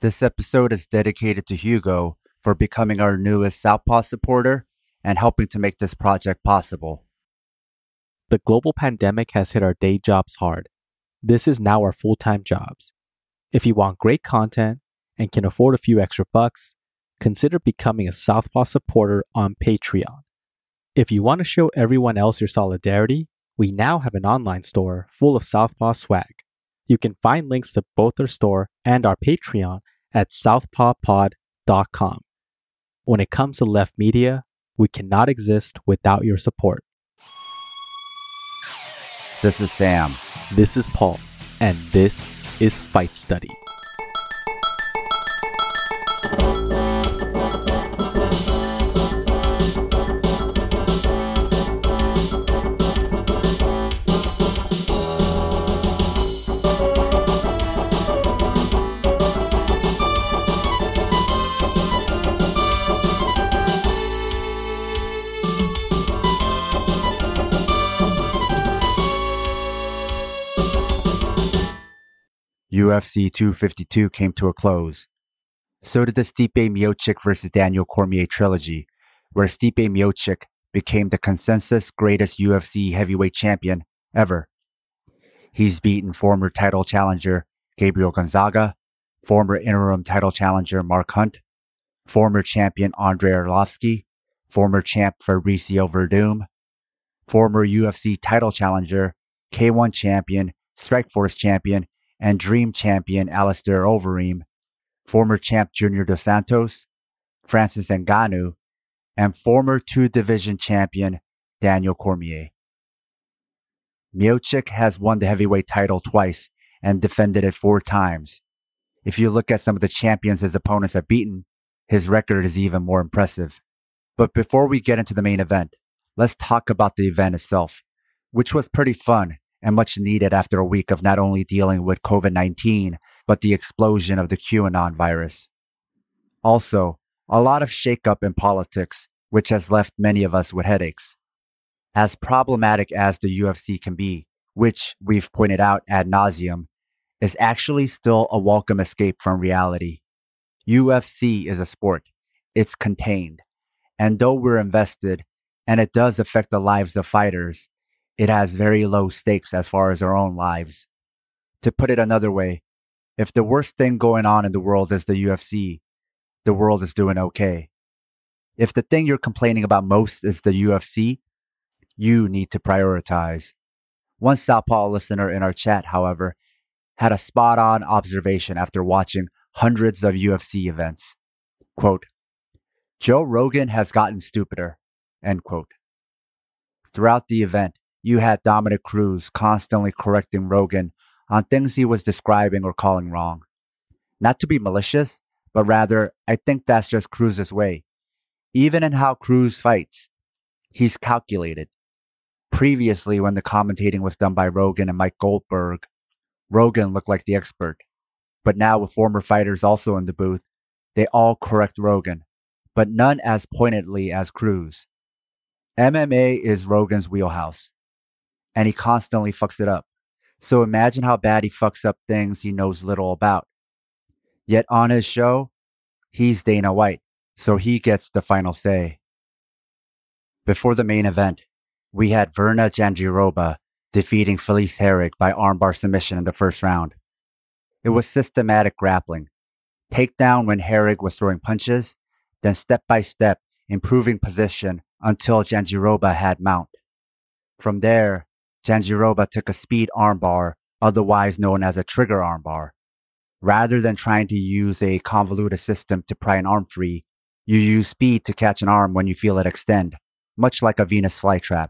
This episode is dedicated to Hugo for becoming our newest Southpaw supporter and helping to make this project possible. The global pandemic has hit our day jobs hard. This is now our full time jobs. If you want great content and can afford a few extra bucks, consider becoming a Southpaw supporter on Patreon. If you want to show everyone else your solidarity, we now have an online store full of Southpaw swag. You can find links to both our store and our Patreon at southpawpod.com. When it comes to left media, we cannot exist without your support. This is Sam. This is Paul, and this is Fight Study. UFC 252 came to a close. So did the Stipe Miocic versus Daniel Cormier trilogy, where Stipe Miocic became the consensus greatest UFC heavyweight champion ever. He's beaten former title challenger Gabriel Gonzaga, former interim title challenger Mark Hunt, former champion Andrei Arlovski, former champ Fabricio Werdum, former UFC title challenger, K1 champion, Strikeforce champion, and Dream champion Alistair Overeem, former champ Junior Dos Santos, Francis Ngannou, and former two division champion Daniel Cormier. Miocic has won the heavyweight title twice and defended it four times. If you look at some of the champions his opponents have beaten, his record is even more impressive. But before we get into the main event, let's talk about the event itself, which was pretty fun and much needed after a week of not only dealing with COVID 19, but the explosion of the QAnon virus. Also, a lot of shakeup in politics, which has left many of us with headaches. As problematic as the UFC can be, which we've pointed out ad nauseum, is actually still a welcome escape from reality. UFC is a sport. It's contained. And though we're invested, and it does affect the lives of fighters, it has very low stakes as far as our own lives. To put it another way, if the worst thing going on in the world is the UFC, the world is doing okay. If the thing you're complaining about most is the UFC, you need to prioritize. One Southpaw listener in our chat, however, had a spot on observation after watching hundreds of UFC events. Quote, Joe Rogan has gotten stupider. End quote. Throughout the event, you had Dominick Cruz constantly correcting Rogan on things he was describing or calling wrong. Not to be malicious, but rather, I think that's just Cruz's way. Even in how Cruz fights, he's calculated. Previously, when the commentating was done by Rogan and Mike Goldberg, Rogan looked like the expert. But now, with former fighters also in the booth, they all correct Rogan, but none as pointedly as Cruz. MMA is Rogan's wheelhouse and he constantly fucks it up. So imagine how bad he fucks up things he knows little about. Yet on his show, he's Dana White, so he gets the final say. Before the main event, we had Virna Jandiroba defeating Felice Herrig by armbar submission in the first round. It was systematic grappling. Takedown when Herrig was throwing punches, then step by step improving position until Jandiroba had mount. From there, Jandiroba took a speed armbar, otherwise known as a trigger armbar. Rather than trying to use a convoluted system to pry an arm free, you use speed to catch an arm when you feel it extend, much like a Venus flytrap.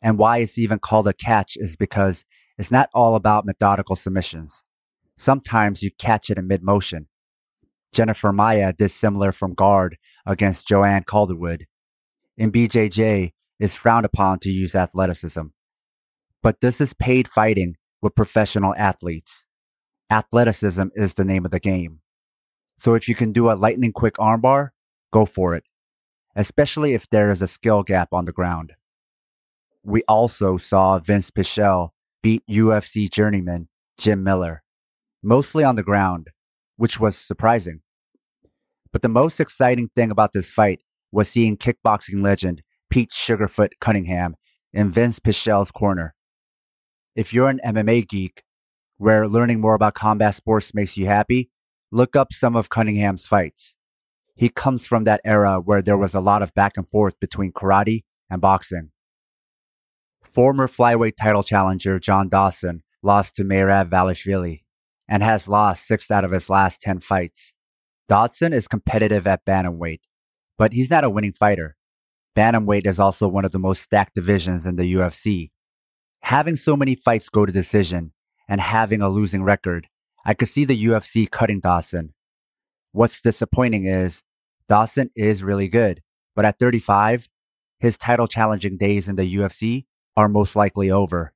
And why it's even called a catch is because it's not all about methodical submissions. Sometimes you catch it in mid motion. Jennifer Maia did similar from guard against Joanne Calderwood. In BJJ, it's frowned upon to use athleticism. But this is paid fighting with professional athletes. Athleticism is the name of the game. So if you can do a lightning quick armbar, go for it, especially if there is a skill gap on the ground. We also saw Vinc Pichel beat UFC journeyman Jim Miller, mostly on the ground, which was surprising. But the most exciting thing about this fight was seeing kickboxing legend Pete Sugarfoot Cunningham in Vinc Pichel's corner. If you're an MMA geek where learning more about combat sports makes you happy, look up some of Cunningham's fights. He comes from that era where there was a lot of back and forth between karate and boxing. Former flyweight title challenger John Dodson lost to Merab Dvalishvili and has lost six out of his last 10 fights. Dodson is competitive at bantamweight, but he's not a winning fighter. Bantamweight is also one of the most stacked divisions in the UFC. Having so many fights go to decision and having a losing record, I could see the UFC cutting Dodson. What's disappointing is Dodson is really good, but at 35, his title challenging days in the UFC are most likely over.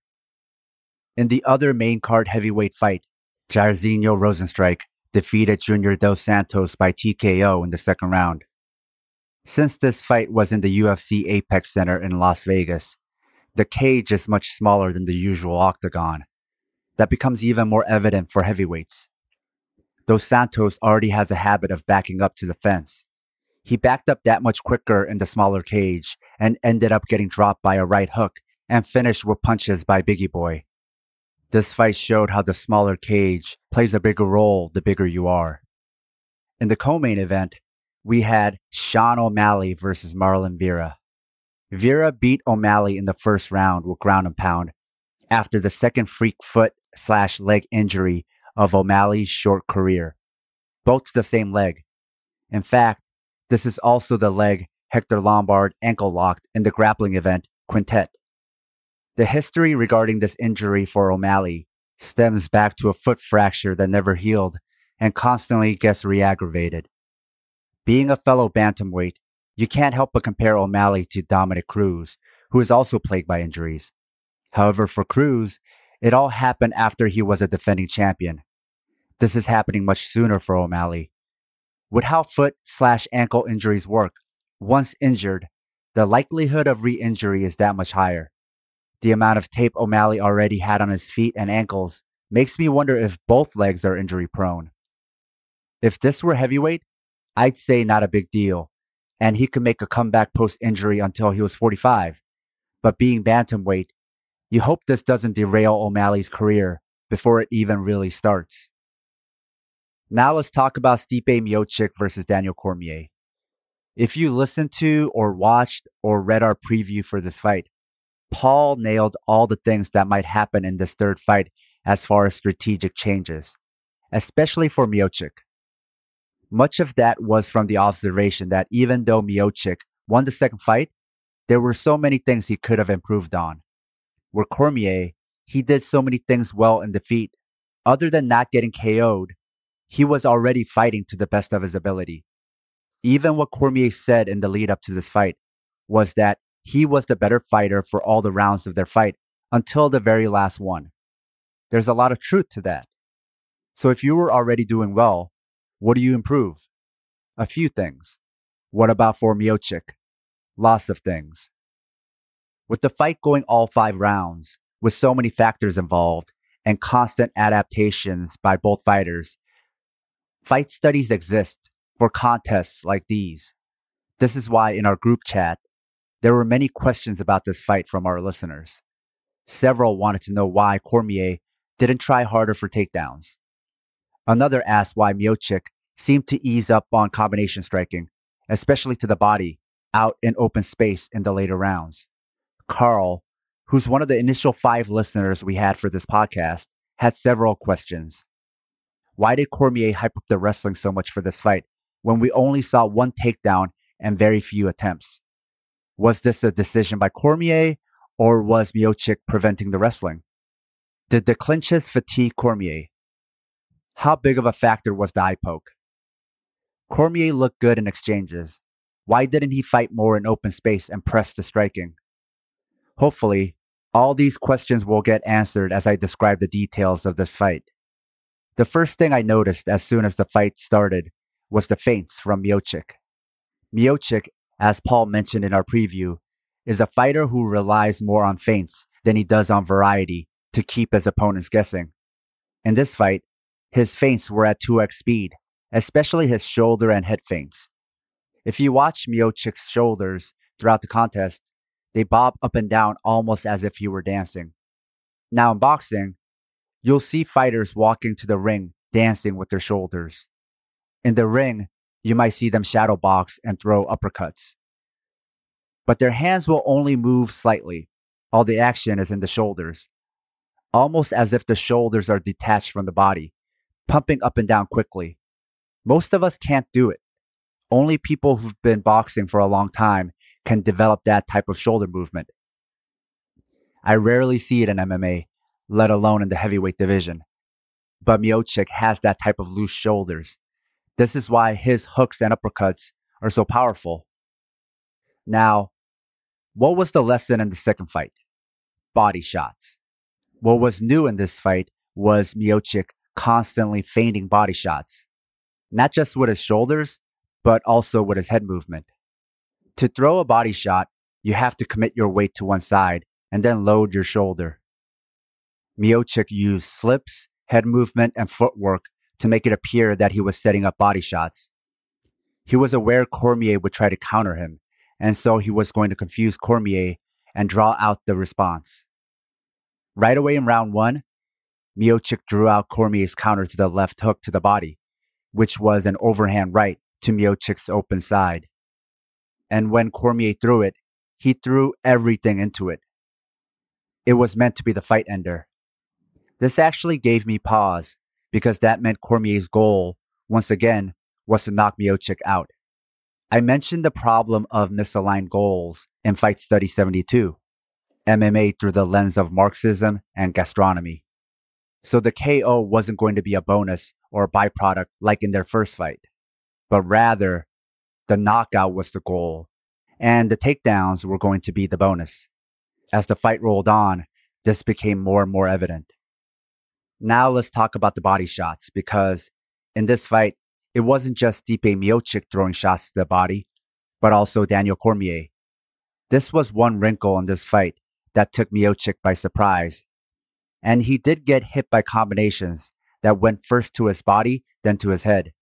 In the other main card heavyweight fight, Jairzinho Rozenstruik defeated Junior Dos Santos by TKO in the second round. Since this fight was in the UFC Apex Center in Las Vegas, the cage is much smaller than the usual octagon. That becomes even more evident for heavyweights. Though Santos already has a habit of backing up to the fence. He backed up that much quicker in the smaller cage and ended up getting dropped by a right hook and finished with punches by Biggie Boy. This fight showed how the smaller cage plays a bigger role the bigger you are. In the co-main event, we had Sean O'Malley versus Marlon Vera. Vera beat O'Malley in the first round with ground and pound after the second freak foot slash leg injury of O'Malley's short career. Both the same leg. In fact, this is also the leg Hector Lombard ankle locked in the grappling event Quintet. The history regarding this injury for O'Malley stems back to a foot fracture that never healed and constantly gets re-aggravated. Being a fellow bantamweight, you can't help but compare O'Malley to Dominick Cruz, who is also plagued by injuries. However, for Cruz, it all happened after he was a defending champion. This is happening much sooner for O'Malley. With how foot slash ankle injuries work, once injured, the likelihood of re-injury is that much higher the amount of tape O'Malley already had on his feet and ankles makes me wonder if both legs are injury prone. If this were heavyweight, I'd say not a big deal, and he could make a comeback post injury until he was 45. But being bantamweight, you hope this doesn't derail O'Malley's career before it even really starts. Now let's talk about Stipe Miocic versus Daniel Cormier. If you listened to or watched or read our preview for this fight, Paul nailed all the things that might happen in this third fight as far as strategic changes, especially for Miocic. Much of that was from the observation that even though Miocic won the second fight, there were so many things he could have improved on. Where Cormier, he did so many things well in defeat. Other than not getting KO'd, he was already fighting to the best of his ability. Even what Cormier said in the lead up to this fight was that he was the better fighter for all the rounds of their fight until the very last one. There's a lot of truth to that. So if you were already doing well, what do you improve? A few things. What about for Miocic? Lots of things. With the fight going all five rounds, with so many factors involved and constant adaptations by both fighters, fight studies exist for contests like these. This is why in our group chat, there were many questions about this fight from our listeners. Several wanted to know why Cormier didn't try harder for takedowns. Another asked why Miocic seemed to ease up on combination striking, especially to the body, out in open space in the later rounds. Carl, who's one of the initial five listeners we had for this podcast, had several questions. Why did Cormier hype up the wrestling so much for this fight when we only saw one takedown and very few attempts? Was this a decision by Cormier or was Miocic preventing the wrestling? Did the clinches fatigue Cormier? How big of a factor was the eye poke? Cormier looked good in exchanges. Why didn't he fight more in open space and press the striking? Hopefully, all these questions will get answered as I describe the details of this fight. The first thing I noticed as soon as the fight started was the feints from Miocic. Miocic as Paul mentioned in our preview, is a fighter who relies more on feints than he does on variety to keep his opponents guessing. In this fight, his feints were at 2x speed, especially his shoulder and head feints. If you watch Miocic's shoulders throughout the contest, they bob up and down almost as if he were dancing. Now in boxing, you'll see fighters walking to the ring dancing with their shoulders. In the ring, you might see them shadow box and throw uppercuts. But their hands will only move slightly. All the action is in the shoulders, almost as if the shoulders are detached from the body, pumping up and down quickly. Most of us can't do it. Only people who've been boxing for a long time can develop that type of shoulder movement. I rarely see it in MMA, let alone in the heavyweight division. But Miocic has that type of loose shoulders. This is why his hooks and uppercuts are so powerful. Now, what was the lesson in the second fight? Body shots. What was new in this fight was Miocic constantly feigning body shots, not just with his shoulders, but also with his head movement. To throw a body shot, you have to commit your weight to one side and then load your shoulder. Miocic used slips, head movement, and footwork to make it appear that he was setting up body shots. He was aware Cormier would try to counter him, and so he was going to confuse Cormier and draw out the response. Right away in round one, Miocic drew out Cormier's counter to the left hook to the body, which was an overhand right to Miocic's open side. And when Cormier threw it, he threw everything into it. It was meant to be the fight ender. This actually gave me pause because that meant Cormier's goal, once again, was to knock Miocic out. I mentioned the problem of misaligned goals in Fight Study 72, MMA through the lens of Marxism and gastronomy. So the KO wasn't going to be a bonus or byproduct like in their first fight, but rather the knockout was the goal and the takedowns were going to be the bonus. As the fight rolled on, this became more and more evident. Now let's talk about the body shots because in this fight, it wasn't just Stipe Miocic throwing shots to the body, but also Daniel Cormier. This was one wrinkle in this fight that took Miocic by surprise. And he did get hit by combinations that went first to his body, then to his head.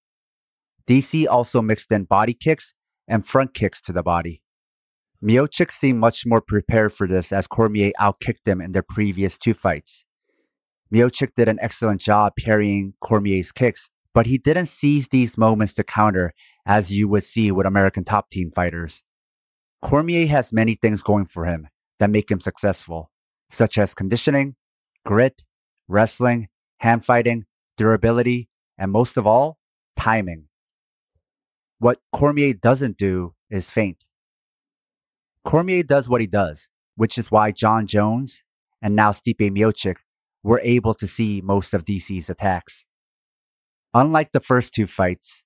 DC also mixed in body kicks and front kicks to the body. Miocic seemed much more prepared for this as Cormier outkicked him in their previous two fights. Miocic did an excellent job parrying Cormier's kicks, but he didn't seize these moments to counter as you would see with American top team fighters. Cormier has many things going for him that make him successful, such as conditioning, grit, wrestling, hand fighting, durability, and most of all, timing. What Cormier doesn't do is feint. Cormier does what he does, which is why Jon Jones and now Stipe Miocic were able to see most of DC's attacks. Unlike the first two fights,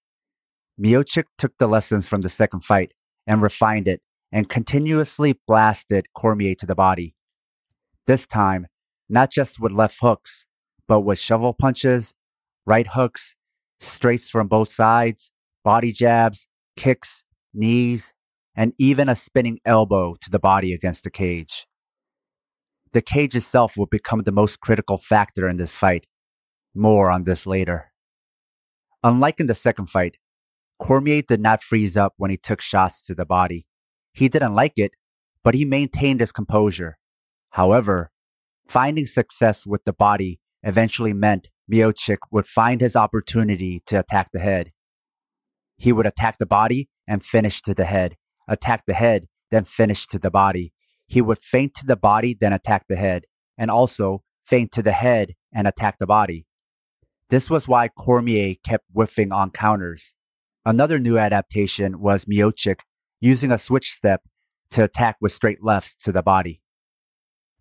Miocic took the lessons from the second fight and refined it and continuously blasted Cormier to the body. This time, not just with left hooks, but with shovel punches, right hooks, straights from both sides, body jabs, kicks, knees, and even a spinning elbow to the body against the cage. The cage itself will become the most critical factor in this fight. More on this later. Unlike in the second fight, Cormier did not freeze up when he took shots to the body. He didn't like it, but he maintained his composure. However, finding success with the body eventually meant Miocic would find his opportunity to attack the head. He would attack the body and finish to the head, attack the head, then finish to the body. He would feint to the body, then attack the head, and also feint to the head and attack the body. This was why Cormier kept whiffing on counters. Another new adaptation was Miocic using a switch step to attack with straight lefts to the body.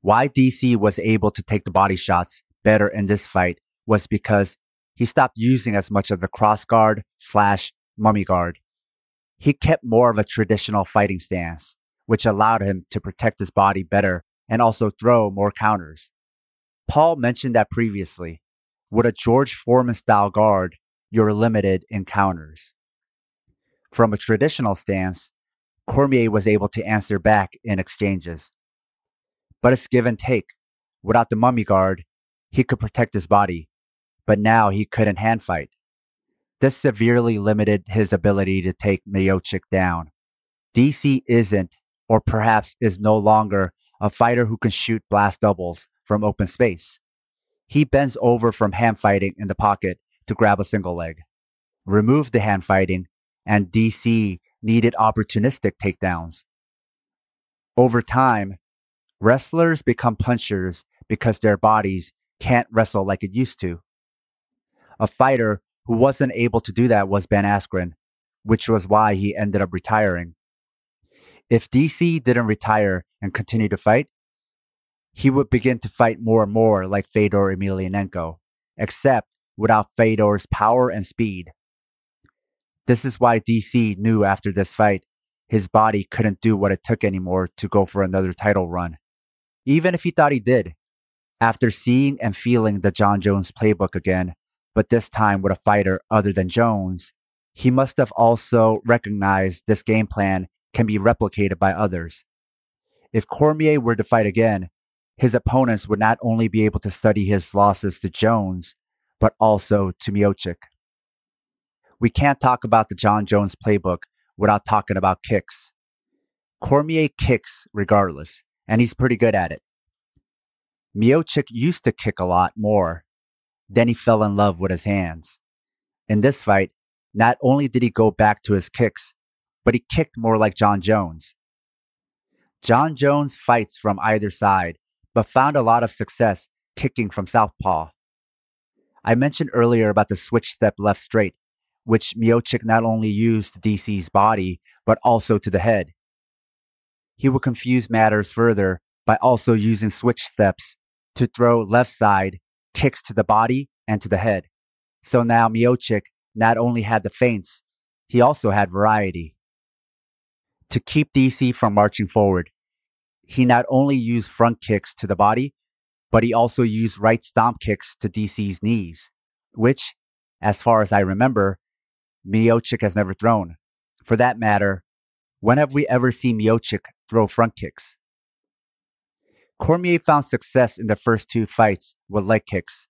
Why DC was able to take the body shots better in this fight was because he stopped using as much of the cross guard slash mummy guard he kept more of a traditional fighting stance, which allowed him to protect his body better and also throw more counters. Paul mentioned that previously. With a George Foreman style guard, you're limited in counters. From a traditional stance, Cormier was able to answer back in exchanges. But it's give and take. Without the mummy guard, he could protect his body. but now he couldn't hand fight. This severely limited his ability to take Miocic down. DC isn't, or perhaps is no longer, a fighter who can shoot blast doubles from open space. He bends over from hand fighting in the pocket to grab a single leg. Remove the hand fighting, and DC needed opportunistic takedowns. Over time, wrestlers become punchers because their bodies can't wrestle like it used to. A fighter who wasn't able to do that was Ben Askren, which was why he ended up retiring. If DC didn't retire and continue to fight, he would begin to fight more and more like Fedor Emelianenko, except without Fedor's power and speed. This is why DC knew after this fight his body couldn't do what it took anymore to go for another title run. Even if he thought he did, after seeing and feeling the Jon Jones playbook again, but this time with a fighter other than Jones, he must have also recognized this game plan can be replicated by others. If Cormier were to fight again, his opponents would not only be able to study his losses to Jones, but also to Miocic. We can't talk about the Jon Jones playbook without talking about kicks. Cormier kicks regardless, and he's pretty good at it. Miocic used to kick a lot more. Then he fell in love with his hands. In this fight, not only did he go back to his kicks, but he kicked more like Jon Jones. Jon Jones fights from either side, but found a lot of success kicking from southpaw. I mentioned earlier about the switch step left straight, which Miocic not only used to DC's body, but also to the head. He would confuse matters further by also using switch steps to throw left side kicks to the body and to the head. So now Miocic not only had the feints, he also had variety. To keep DC from marching forward, he not only used front kicks to the body, but he also used right stomp kicks to DC's knees, which, as far as I remember, Miocic has never thrown. For that matter, when have we ever seen Miocic throw front kicks? Cormier found success in the first two fights with leg kicks,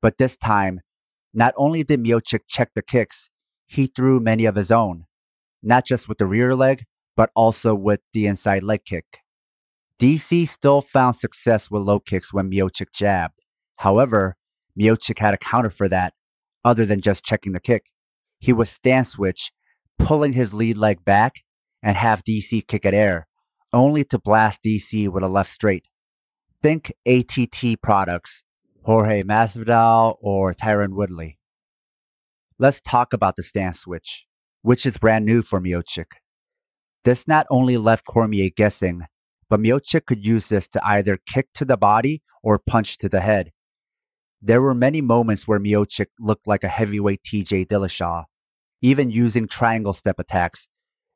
but this time, not only did Miocic check the kicks, he threw many of his own, not just with the rear leg, but also with the inside leg kick. DC still found success with low kicks when Miocic jabbed. However, Miocic had a counter for that, other than just checking the kick he would stand switch, pulling his lead leg back and have DC kick at air, only to blast DC with a left straight. Think ATT products, Jorge Masvidal or Tyron Woodley. Let's talk about the stance switch, which is brand new for Miocic. This not only left Cormier guessing, but Miocic could use this to either kick to the body or punch to the head. There were many moments where Miocic looked like a heavyweight TJ Dillashaw, even using triangle step attacks,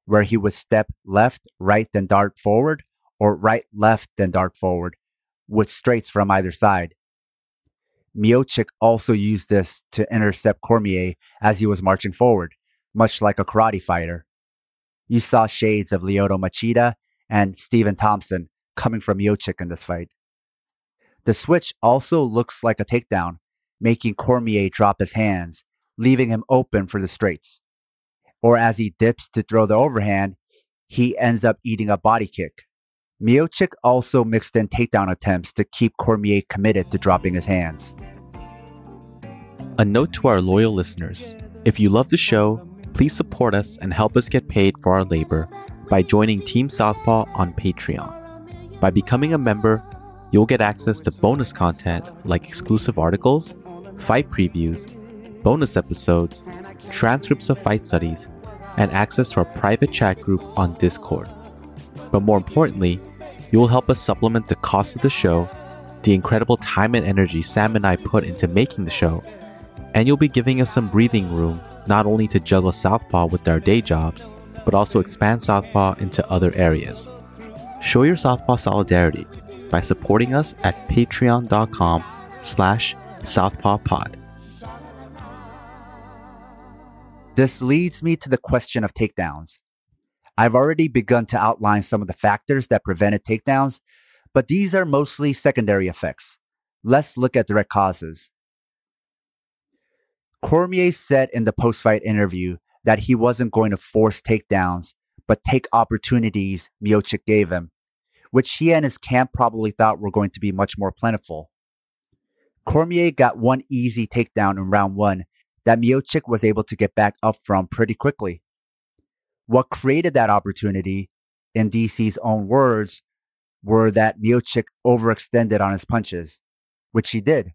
where he would step left, right, then dart forward, or right, left, then dart forward, with straights from either side. Miocic also used this to intercept Cormier as he was marching forward, much like a karate fighter. You saw shades of Lyoto Machida and Stephen Thompson coming from Miocic in this fight. The switch also looks like a takedown, making Cormier drop his hands leaving him open for the straights. Or as he dips to throw the overhand, he ends up eating a body kick. Miocic also mixed in takedown attempts to keep Cormier committed to dropping his hands. A note to our loyal listeners if you love the show, please support us and help us get paid for our labor by joining Team Southpaw on Patreon. By becoming a member, you'll get access to bonus content like exclusive articles, fight previews, bonus episodes, transcripts of fight studies, and access to our private chat group on Discord. But more importantly, you will help us supplement the cost of the show, the incredible time and energy Sam and I put into making the show, and you'll be giving us some breathing room not only to juggle Southpaw with our day jobs, but also expand Southpaw into other areas. Show your Southpaw solidarity by supporting us at patreon.com slash southpawpod. This leads me to the question of takedowns. I've already begun to outline some of the factors that prevented takedowns, but these are mostly secondary effects. Let's look at direct causes. Cormier said in the post fight interview that he wasn't going to force takedowns, but take opportunities Miocic gave him, which he and his camp probably thought were going to be much more plentiful. Cormier got one easy takedown in round one that Miocic was able to get back up from pretty quickly. What created that opportunity, in DC's own words, were that Miocic overextended on his punches, which he did.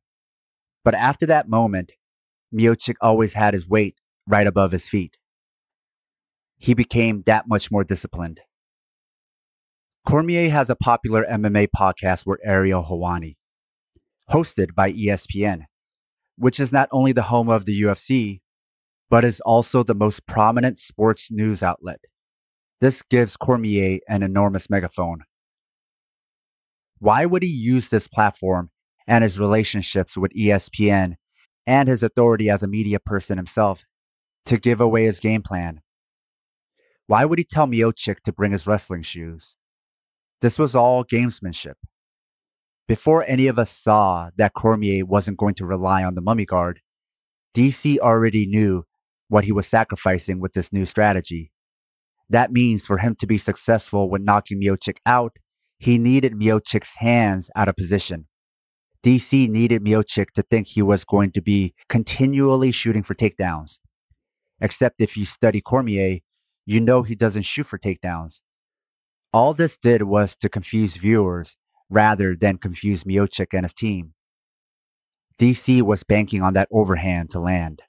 But after that moment, Miocic always had his weight right above his feet. He became that much more disciplined. Cormier has a popular MMA podcast with Ariel Helwani, hosted by ESPN, which is not only the home of the UFC, but is also the most prominent sports news outlet. This gives Cormier an enormous megaphone. Why would he use this platform and his relationships with ESPN and his authority as a media person himself to give away his game plan. Why would he tell Miocic to bring his wrestling shoes? This was all gamesmanship. Before any of us saw that Cormier wasn't going to rely on the mummy guard, DC already knew what he was sacrificing with this new strategy. That means for him to be successful when knocking Miocic out, he needed Miocic's hands out of position. DC needed Miocic to think he was going to be continually shooting for takedowns. Except if you study Cormier, you know he doesn't shoot for takedowns. All this did was to confuse viewers rather than confuse Miocic and his team. DC was banking on that overhand to land.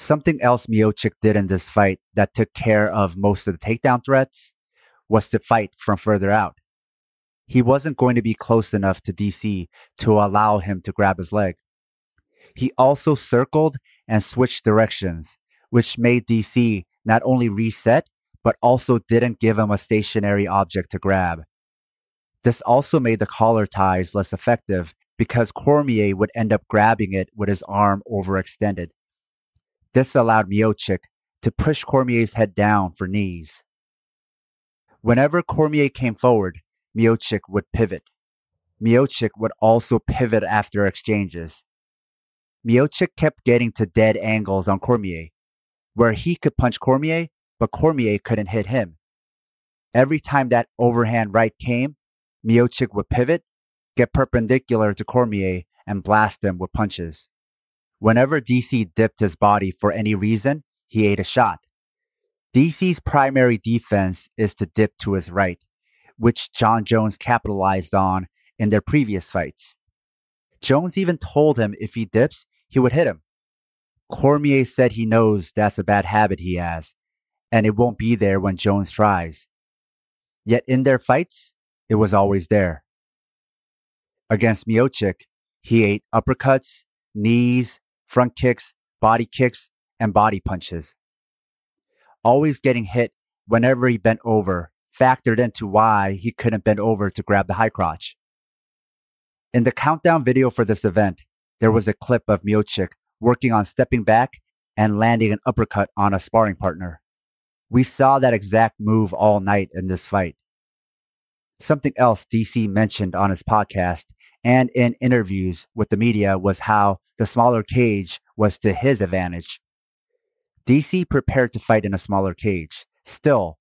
Something else Miocic did in this fight that took care of most of the takedown threats was to fight from further out he wasn't going to be close enough to DC to allow him to grab his leg. He also circled and switched directions, which made DC not only reset, but also didn't give him a stationary object to grab. This also made the collar ties less effective because Cormier would end up grabbing it with his arm overextended. This allowed Miocic to push Cormier's head down for knees. Whenever Cormier came forward, Miocic would pivot. Miocic would also pivot after exchanges. Miocic kept getting to dead angles on Cormier, where he could punch Cormier, but Cormier couldn't hit him. Every time that overhand right came, Miocic would pivot, get perpendicular to Cormier, and blast him with punches. Whenever DC dipped his body for any reason, he ate a shot. DC's primary defense is to dip to his right which Jon Jones capitalized on in their previous fights. Jones even told him if he dips, he would hit him. Cormier said he knows that's a bad habit he has, and it won't be there when Jones tries. Yet in their fights, it was always there. Against Miocic, he ate uppercuts, knees, front kicks, body kicks, and body punches. Always getting hit whenever he bent over factored into why he couldn't bend over to grab the high crotch. In the countdown video for this event, there was a clip of Miocic working on stepping back and landing an uppercut on a sparring partner. We saw that exact move all night in this fight. Something else DC mentioned on his podcast and in interviews with the media was how the smaller cage was to his advantage. DC prepared to fight in a smaller cage. Still,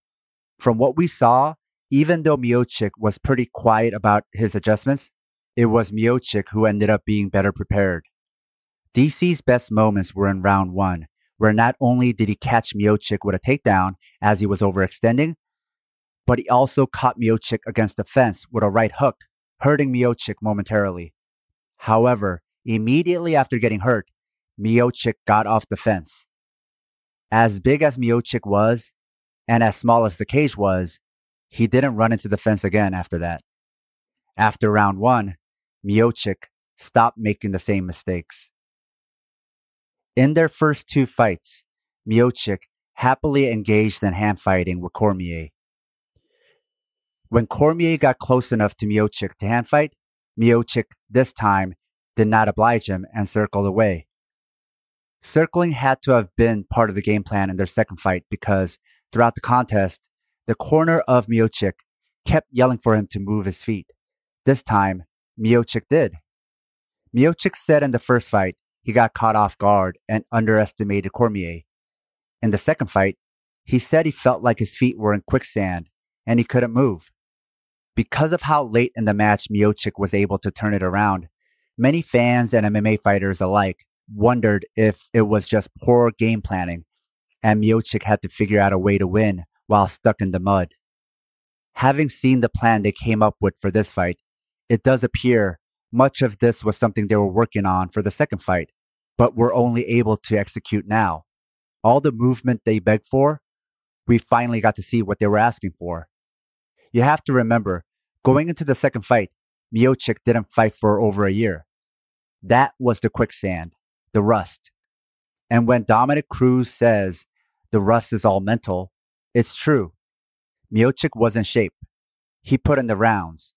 from what we saw, even though Miocic was pretty quiet about his adjustments, it was Miocic who ended up being better prepared. DC's best moments were in round one, where not only did he catch Miocic with a takedown as he was overextending, but he also caught Miocic against the fence with a right hook, hurting Miocic momentarily. However, immediately after getting hurt, Miocic got off the fence. As big as Miocic was, and as small as the cage was, he didn't run into the fence again after that. After round one, Miocic stopped making the same mistakes. In their first two fights, Miocic happily engaged in hand fighting with Cormier. When Cormier got close enough to Miocic to hand fight, Miocic this time did not oblige him and circled away. Circling had to have been part of the game plan in their second fight because Throughout the contest, the corner of Miocic kept yelling for him to move his feet. This time, Miocic did. Miocic said in the first fight he got caught off guard and underestimated Cormier. In the second fight, he said he felt like his feet were in quicksand and he couldn't move. Because of how late in the match Miocic was able to turn it around, many fans and MMA fighters alike wondered if it was just poor game planning and Miocic had to figure out a way to win while stuck in the mud. Having seen the plan they came up with for this fight, it does appear much of this was something they were working on for the second fight, but were only able to execute now. All the movement they begged for, we finally got to see what they were asking for. You have to remember, going into the second fight, Miocic didn't fight for over a year. That was the quicksand, the rust. And when Dominick Cruz says the rust is all mental, it's true. Miocic was in shape. He put in the rounds.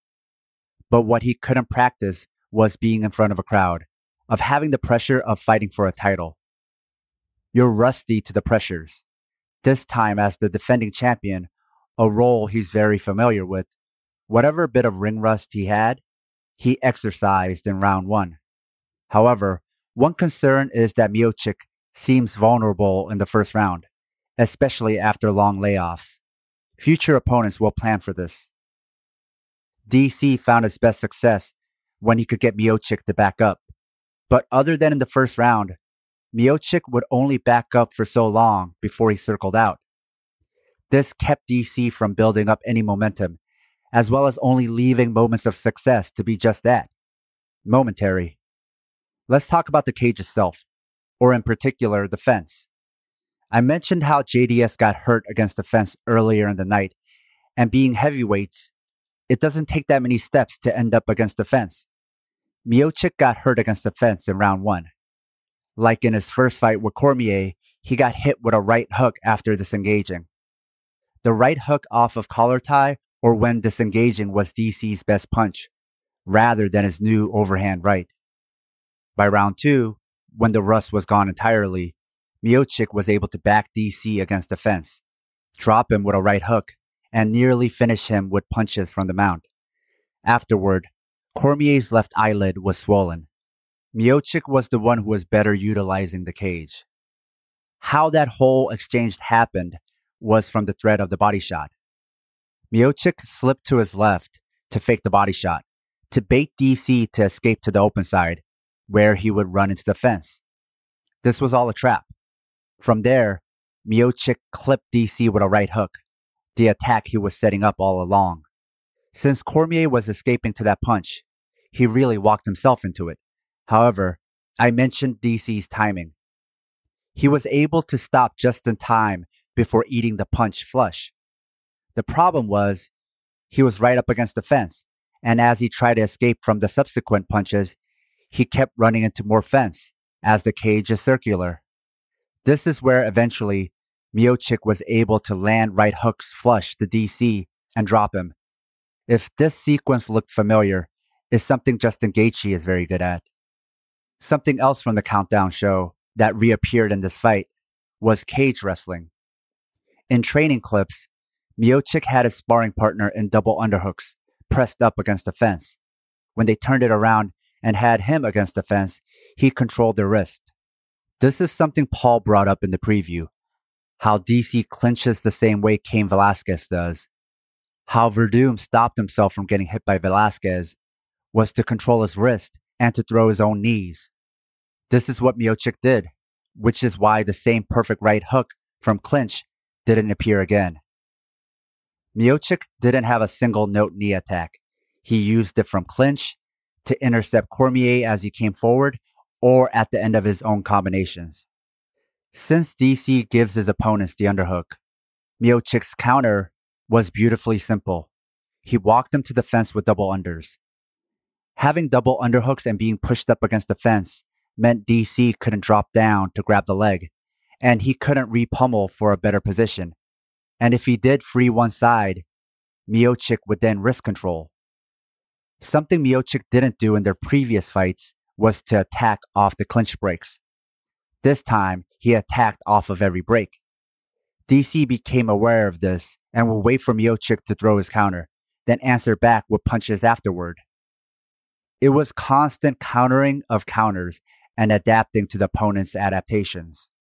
But what he couldn't practice was being in front of a crowd, of having the pressure of fighting for a title. You're rusty to the pressures. This time as the defending champion, a role he's very familiar with. Whatever bit of ring rust he had, he exercised in round one. However, one concern is that Miocic seems vulnerable in the first round, especially after long layoffs. Future opponents will plan for this. DC found his best success when he could get Miocic to back up. But other than in the first round, Miocic would only back up for so long before he circled out. This kept DC from building up any momentum, as well as only leaving moments of success to be just that momentary. Let's talk about the cage itself, or in particular, the fence. I mentioned how JDS got hurt against the fence earlier in the night, and being heavyweights, it doesn't take that many steps to end up against the fence. Miocic got hurt against the fence in round one. Like in his first fight with Cormier, he got hit with a right hook after disengaging. The right hook off of collar tie or when disengaging was DC's best punch, rather than his new overhand right. By round two, when the rust was gone entirely, Miocic was able to back DC against the fence, drop him with a right hook, and nearly finish him with punches from the mount. Afterward, Cormier's left eyelid was swollen. Miocic was the one who was better utilizing the cage. How that whole exchange happened was from the threat of the body shot. Miocic slipped to his left to fake the body shot, to bait DC to escape to the open side, where he would run into the fence. This was all a trap. From there, Miocic clipped DC with a right hook, the attack he was setting up all along. Since Cormier was escaping to that punch, he really walked himself into it. However, I mentioned DC's timing. He was able to stop just in time before eating the punch flush. The problem was he was right up against the fence, and as he tried to escape from the subsequent punches, he kept running into more fence as the cage is circular. This is where eventually Miocic was able to land right hooks flush to DC and drop him. If this sequence looked familiar, it's something Justin Gaethje is very good at. Something else from the Countdown show that reappeared in this fight was cage wrestling. In training clips, Miocic had his sparring partner in double underhooks pressed up against the fence. When they turned it around and had him against the fence, he controlled the wrist. This is something Paul brought up in the preview how DC clinches the same way Cain Velasquez does. How Werdum stopped himself from getting hit by Velasquez was to control his wrist and to throw his own knees. This is what Miocic did, which is why the same perfect right hook from clinch didn't appear again. Miocic didn't have a single note knee attack. He used it from clinch to intercept Cormier as he came forward or at the end of his own combinations. Since DC gives his opponents the underhook, Miocic's counter was beautifully simple. He walked them to the fence with double unders. Having double underhooks and being pushed up against the fence meant DC couldn't drop down to grab the leg, and he couldn't repummel for a better position. And if he did free one side, Miocic would then wrist control. Something Miocic didn't do in their previous fights was to attack off the clinch breaks. This time, he attacked off of every break. DC became aware of this and would wait for Miocic to throw his counter, then answer back with punches afterward. It was constant countering of counters and adapting to the opponent's adaptations.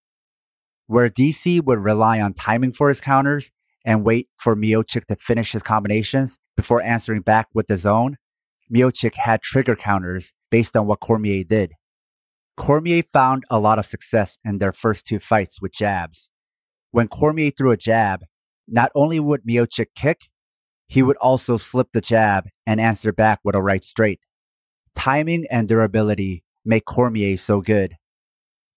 Where DC would rely on timing for his counters and wait for Miocic to finish his combinations before answering back with the zone, Miocic had trigger counters based on what Cormier did. Cormier found a lot of success in their first two fights with jabs. When Cormier threw a jab, not only would Miocic kick, he would also slip the jab and answer back with a right straight. Timing and durability make Cormier so good.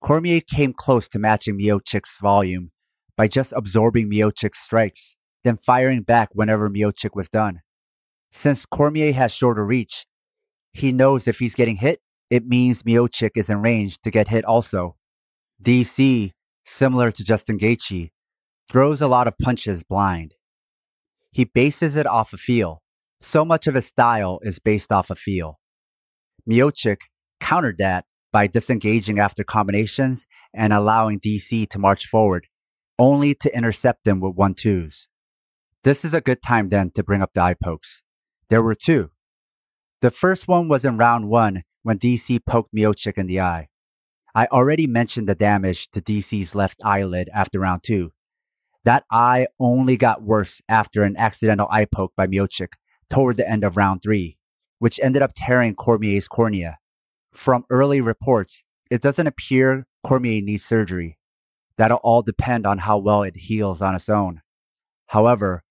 Cormier came close to matching Miocic's volume by just absorbing Miocic's strikes, then firing back whenever Miocic was done. Since Cormier has shorter reach, he knows if he's getting hit, it means Miocic is in range to get hit also. DC, similar to Justin Gaethje, throws a lot of punches blind. He bases it off a feel. So much of his style is based off a feel. Miocic countered that by disengaging after combinations and allowing DC to march forward, only to intercept them with one twos. This is a good time then to bring up the eye pokes. There were two. The first one was in round one when DC poked Miocic in the eye. I already mentioned the damage to DC's left eyelid after round two. That eye only got worse after an accidental eye poke by Miocic toward the end of round three, which ended up tearing Cormier's cornea. From early reports, it doesn't appear Cormier needs surgery. That'll all depend on how well it heals on its own. However,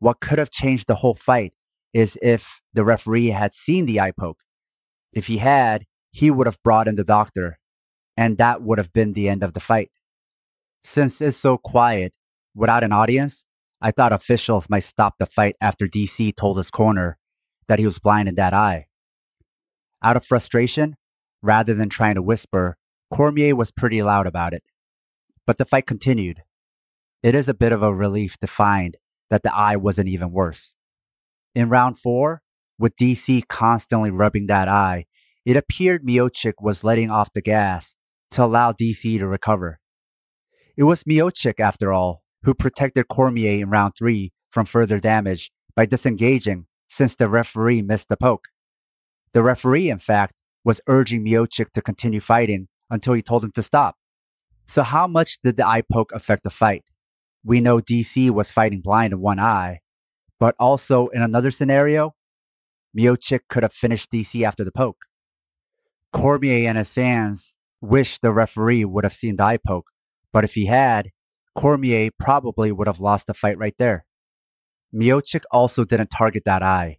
what could have changed the whole fight is if the referee had seen the eye poke. If he had, he would have brought in the doctor, and that would have been the end of the fight. Since it's so quiet, without an audience, I thought officials might stop the fight after DC told his corner that he was blind in that eye. Out of frustration, rather than trying to whisper, Cormier was pretty loud about it. But the fight continued. It is a bit of a relief to find that the eye wasn't even worse. In round four, with DC constantly rubbing that eye, it appeared Miocic was letting off the gas to allow DC to recover. It was Miocic, after all, who protected Cormier in round three from further damage by disengaging since the referee missed the poke. The referee, in fact, was urging Miocic to continue fighting until he told him to stop. So, how much did the eye poke affect the fight? We know DC was fighting blind in one eye, but also in another scenario, Miocic could have finished DC after the poke. Cormier and his fans wish the referee would have seen the eye poke, but if he had, Cormier probably would have lost the fight right there. Miocic also didn't target that eye,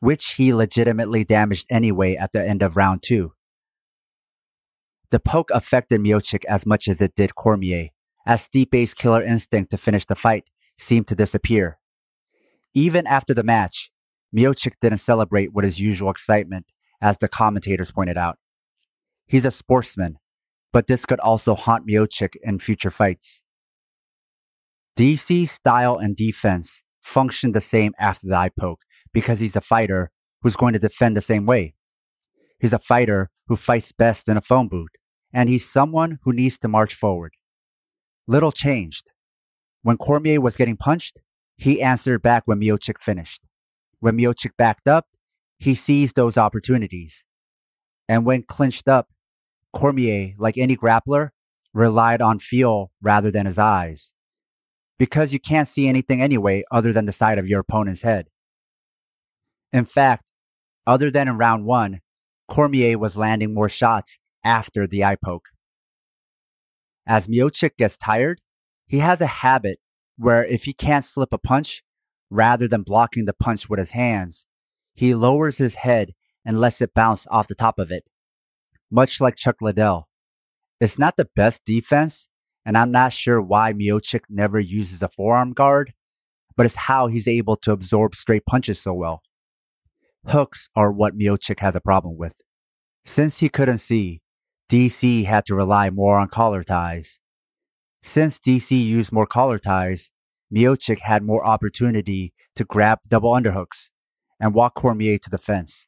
which he legitimately damaged anyway at the end of round two. The poke affected Miocic as much as it did Cormier, as Stipe's killer instinct to finish the fight seemed to disappear. Even after the match, Miocic didn't celebrate with his usual excitement, as the commentators pointed out. He's a sportsman, but this could also haunt Miocic in future fights. DC's style and defense functioned the same after the eye poke because he's a fighter who's going to defend the same way. He's a fighter who fights best in a phone booth, and he's someone who needs to march forward. Little changed. When Cormier was getting punched, he answered back when Miocic finished. When Miocic backed up, he seized those opportunities. And when clinched up, Cormier, like any grappler, relied on feel rather than his eyes because you can't see anything anyway other than the side of your opponent's head. In fact, other than in round one, Cormier was landing more shots after the eye poke. As Miocic gets tired, he has a habit where if he can't slip a punch, rather than blocking the punch with his hands, he lowers his head and lets it bounce off the top of it, much like Chuck Liddell. It's not the best defense, and I'm not sure why Miocic never uses a forearm guard, but it's how he's able to absorb straight punches so well. Hooks are what Miocic has a problem with. Since he couldn't see, DC had to rely more on collar ties. Since DC used more collar ties, Miocic had more opportunity to grab double underhooks and walk Cormier to the fence.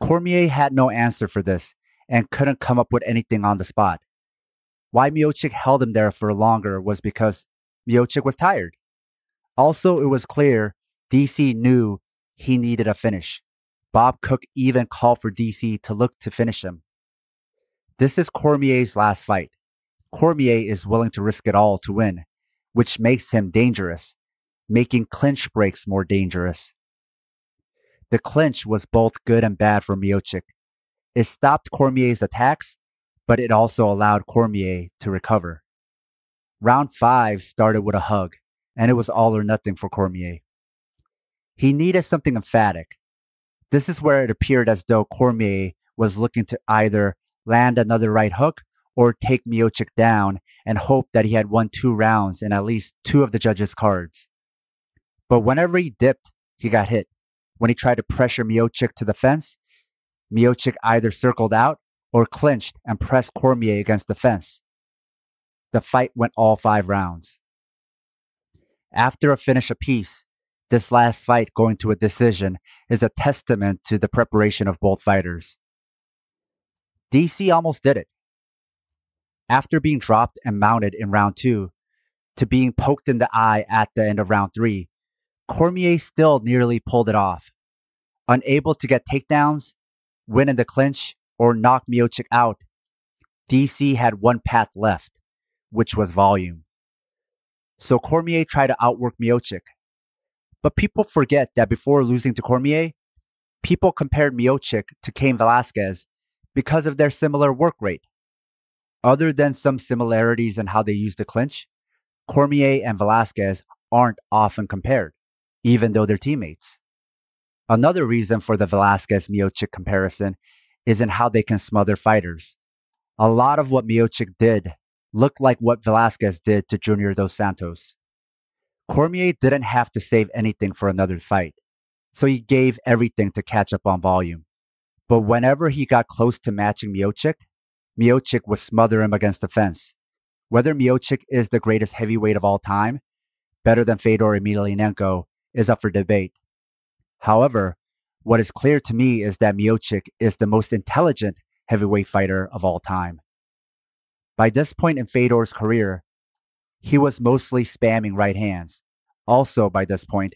Cormier had no answer for this and couldn't come up with anything on the spot. Why Miocic held him there for longer was because Miocic was tired. Also, it was clear DC knew he needed a finish. Bob Cook even called for DC to look to finish him. This is Cormier's last fight. Cormier is willing to risk it all to win, which makes him dangerous, making clinch breaks more dangerous. The clinch was both good and bad for Miocic. It stopped Cormier's attacks, but it also allowed Cormier to recover. Round five started with a hug, and it was all or nothing for Cormier. He needed something emphatic. This is where it appeared as though Cormier was looking to either land another right hook or take Miocic down and hope that he had won two rounds in at least two of the judges' cards. But whenever he dipped, he got hit. When he tried to pressure Miocic to the fence, Miocic either circled out or clinched and pressed Cormier against the fence. The fight went all five rounds. After a finish apiece, this last fight going to a decision is a testament to the preparation of both fighters. DC almost did it. After being dropped and mounted in round two, to being poked in the eye at the end of round three, Cormier still nearly pulled it off. Unable to get takedowns, win in the clinch, or knock Miocic out, DC had one path left, which was volume. So Cormier tried to outwork Miocic. But people forget that before losing to Cormier, people compared Miocic to Cain Velasquez because of their similar work rate. Other than some similarities in how they use the clinch, Cormier and Velasquez aren't often compared, even though they're teammates. Another reason for the Velasquez Miocic comparison is in how they can smother fighters. A lot of what Miocic did looked like what Velasquez did to Junior Dos Santos. Cormier didn't have to save anything for another fight, so he gave everything to catch up on volume. But whenever he got close to matching Miocic, Miocic would smother him against the fence. Whether Miocic is the greatest heavyweight of all time, better than Fedor Emelianenko, is up for debate. However, what is clear to me is that Miocic is the most intelligent heavyweight fighter of all time. By this point in Fedor's career, he was mostly spamming right hands. Also, by this point,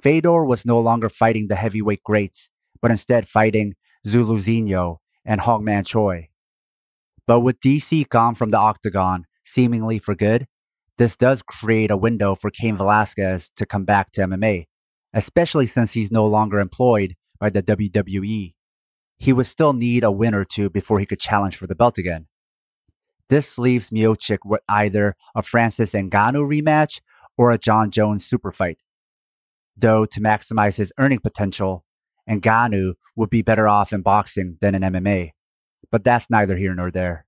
Fedor was no longer fighting the heavyweight greats, but instead fighting Zuluzinho and Hongman Choi. But with DC gone from the octagon, seemingly for good, this does create a window for Cain Velasquez to come back to MMA, especially since he's no longer employed by the WWE. He would still need a win or two before he could challenge for the belt again. This leaves Miocic with either a Francis Ngannou rematch or a Jon Jones super fight. Though to maximize his earning potential, Ngannou would be better off in boxing than in MMA. But that's neither here nor there.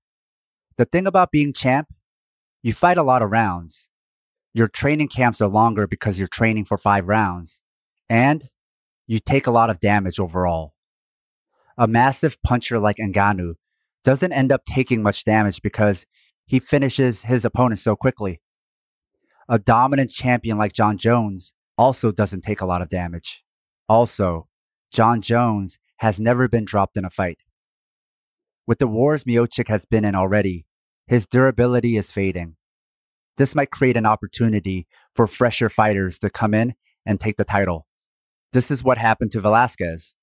The thing about being champ, you fight a lot of rounds. Your training camps are longer because you're training for five rounds. And you take a lot of damage overall. A massive puncher like Ngannou doesn't end up taking much damage because he finishes his opponent so quickly. A dominant champion like Jon Jones also doesn't take a lot of damage. Also, Jon Jones has never been dropped in a fight. With the wars Miocic has been in already, his durability is fading. This might create an opportunity for fresher fighters to come in and take the title. This is what happened to Velasquez.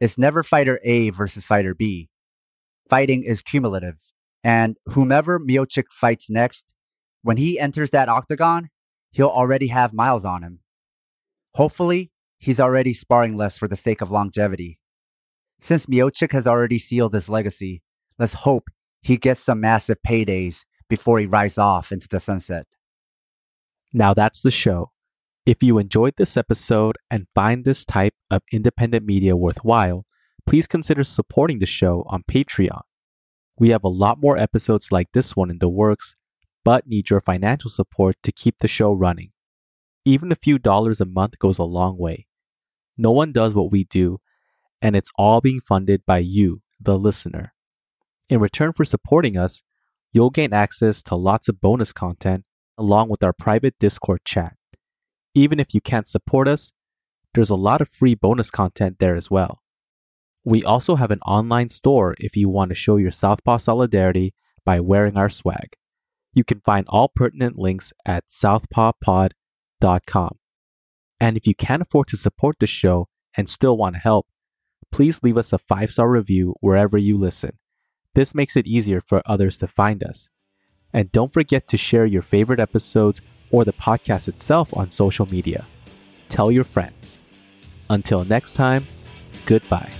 It's never fighter A versus fighter B. Fighting is cumulative, and whomever Miocic fights next, when he enters that octagon, he'll already have miles on him. Hopefully, he's already sparring less for the sake of longevity. Since Miocic has already sealed his legacy, let's hope he gets some massive paydays before he rides off into the sunset. Now that's the show. If you enjoyed this episode and find this type of independent media worthwhile, please consider supporting the show on Patreon. We have a lot more episodes like this one in the works, but need your financial support to keep the show running. Even a few dollars a month goes a long way. No one does what we do, and it's all being funded by you, the listener. In return for supporting us, you'll gain access to lots of bonus content along with our private Discord chat. Even if you can't support us, there's a lot of free bonus content there as well. We also have an online store if you want to show your Southpaw solidarity by wearing our swag. You can find all pertinent links at southpawpod.com. And if you can't afford to support the show and still want to help, please leave us a five star review wherever you listen. This makes it easier for others to find us. And don't forget to share your favorite episodes or the podcast itself on social media. Tell your friends. Until next time, goodbye.